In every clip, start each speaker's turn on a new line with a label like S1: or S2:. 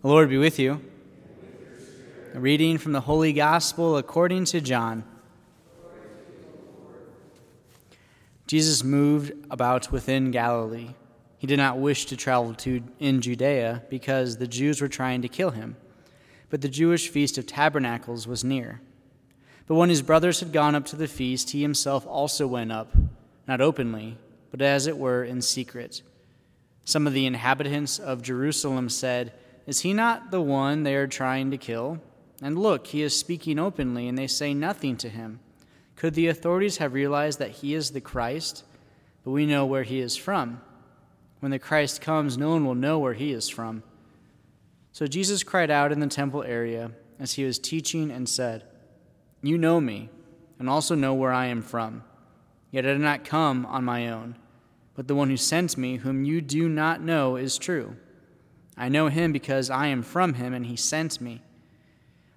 S1: The Lord be with you. A reading from the Holy Gospel according to John. Jesus moved about within Galilee. He did not wish to travel to in Judea because the Jews were trying to kill him. But the Jewish feast of tabernacles was near. But when his brothers had gone up to the feast, he himself also went up, not openly, but as it were in secret. Some of the inhabitants of Jerusalem said, is he not the one they are trying to kill? And look, he is speaking openly, and they say nothing to him. Could the authorities have realized that he is the Christ? But we know where he is from. When the Christ comes, no one will know where he is from. So Jesus cried out in the temple area as he was teaching and said, You know me, and also know where I am from. Yet I did not come on my own, but the one who sent me, whom you do not know, is true I know him because I am from him, and he sent me.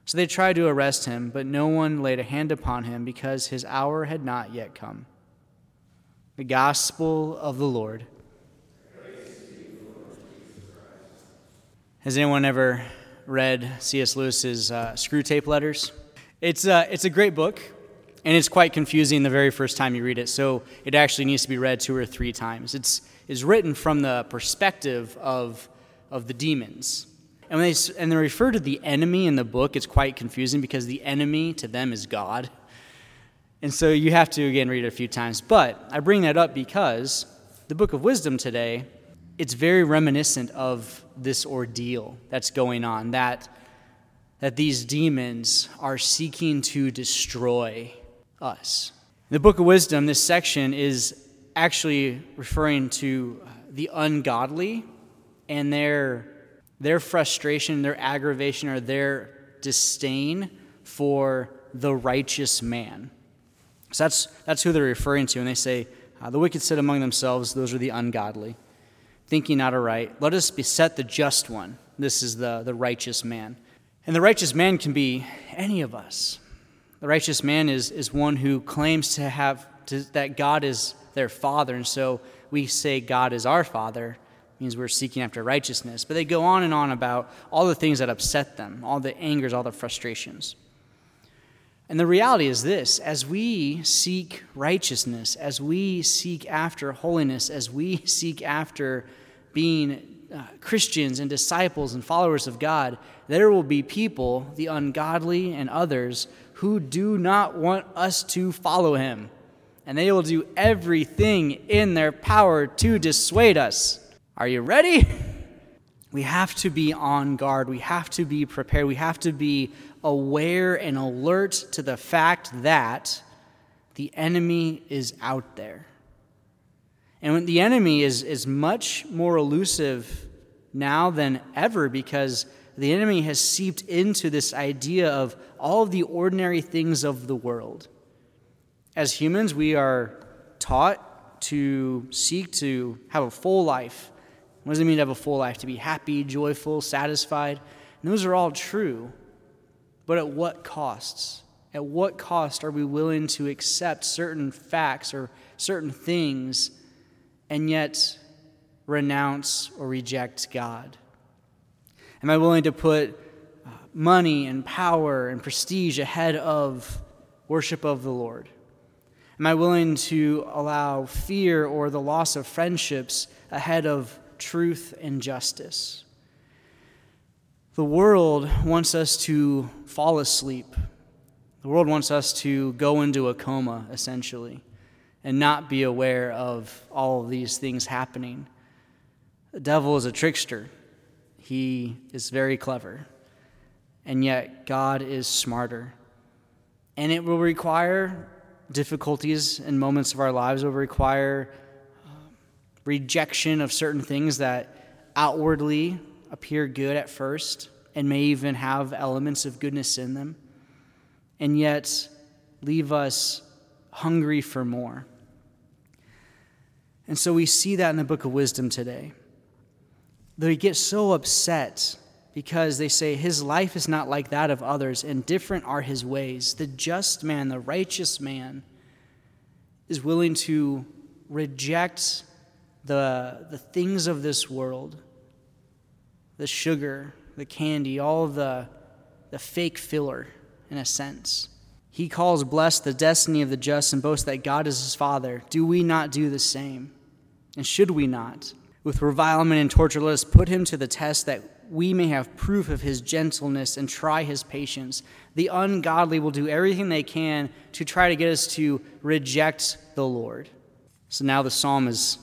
S1: So they tried to arrest him, but no one laid a hand upon him because his hour had not yet come. The Gospel of the Lord. Has anyone ever read C.S. Lewis's uh, Screwtape Letters? It's, uh, it's a great book, and it's quite confusing the very first time you read it, so it actually needs to be read two or three times. It's, it's written from the perspective of of the demons. And when they, and they refer to the enemy in the book, it's quite confusing because the enemy to them is God. And so you have to, again, read it a few times. But I bring that up because the book of wisdom today, it's very reminiscent of this ordeal that's going on, that, that these demons are seeking to destroy us. In the book of wisdom, this section is actually referring to the ungodly and their, their frustration, their aggravation, or their disdain for the righteous man. So that's, that's who they're referring to. And they say, uh, The wicked sit among themselves, those are the ungodly, thinking not aright. Let us beset the just one. This is the, the righteous man. And the righteous man can be any of us. The righteous man is, is one who claims to have to, that God is their father. And so we say God is our father means we're seeking after righteousness. But they go on and on about all the things that upset them, all the angers, all the frustrations. And the reality is this as we seek righteousness, as we seek after holiness, as we seek after being uh, Christians and disciples and followers of God, there will be people, the ungodly and others, who do not want us to follow him. And they will do everything in their power to dissuade us. Are you ready? We have to be on guard. We have to be prepared. We have to be aware and alert to the fact that the enemy is out there. And the enemy is, is much more elusive now than ever because the enemy has seeped into this idea of all of the ordinary things of the world. As humans, we are taught to seek to have a full life what does it mean to have a full life? To be happy, joyful, satisfied? And those are all true. But at what costs? At what cost are we willing to accept certain facts or certain things and yet renounce or reject God? Am I willing to put uh, money and power and prestige ahead of worship of the Lord? Am I willing to allow fear or the loss of friendships ahead of truth, and justice. The world wants us to fall asleep. The world wants us to go into a coma, essentially, and not be aware of all of these things happening. The devil is a trickster, he is very clever, and yet God is smarter. And it will require difficulties and moments of our lives, will require rejection of certain things that outwardly appear good at first and may even have elements of goodness in them, and yet leave us hungry for more. And so we see that in the book of wisdom today. They get so upset because they say his life is not like that of others, and different are his ways. The just man, the righteous man, is willing to reject the, the things of this world, the sugar the candy, all the, the fake filler, in a sense. He calls blessed the destiny of the just and boasts that God is his Father. Do we not do the same? And should we not? With revilement and torture, let us put him to the test that we may have proof of his gentleness and try his patience. The ungodly will do everything they can to try to get us to reject the Lord. So now the psalm is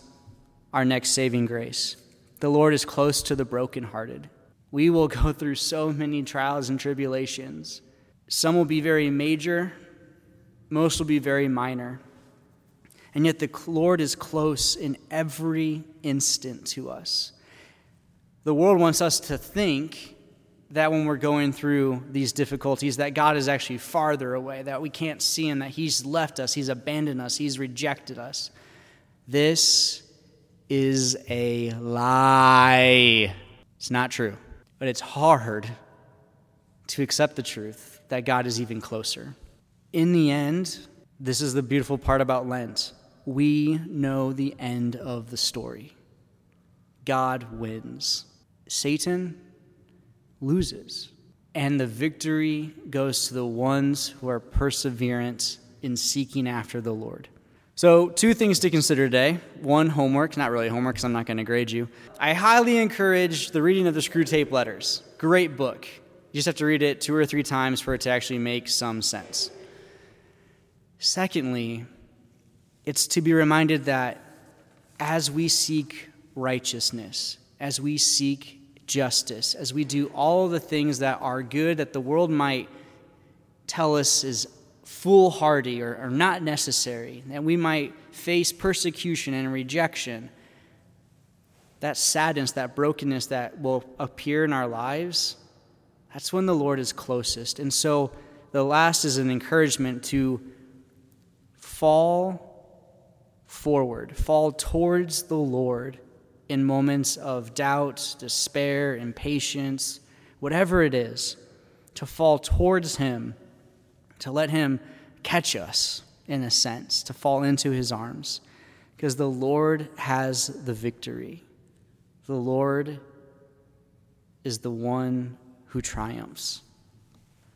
S1: our next saving grace. The Lord is close to the brokenhearted. We will go through so many trials and tribulations. Some will be very major, most will be very minor. And yet the Lord is close in every instant to us. The world wants us to think that when we're going through these difficulties that God is actually farther away, that we can't see him, that he's left us, he's abandoned us, he's rejected us. This is a lie. It's not true. But it's hard to accept the truth that God is even closer. In the end, this is the beautiful part about Lent. We know the end of the story. God wins. Satan loses. And the victory goes to the ones who are perseverant in seeking after the Lord. So, two things to consider today. One, homework, not really homework because I'm not going to grade you. I highly encourage the reading of the Screwtape Letters. Great book. You just have to read it two or three times for it to actually make some sense. Secondly, it's to be reminded that as we seek righteousness, as we seek justice, as we do all the things that are good that the world might tell us is foolhardy or, or not necessary, that we might face persecution and rejection, that sadness, that brokenness that will appear in our lives, that's when the Lord is closest. And so the last is an encouragement to fall forward, fall towards the Lord in moments of doubt, despair, impatience, whatever it is, to fall towards Him to let Him catch us, in a sense, to fall into His arms. Because the Lord has the victory. The Lord is the one who triumphs.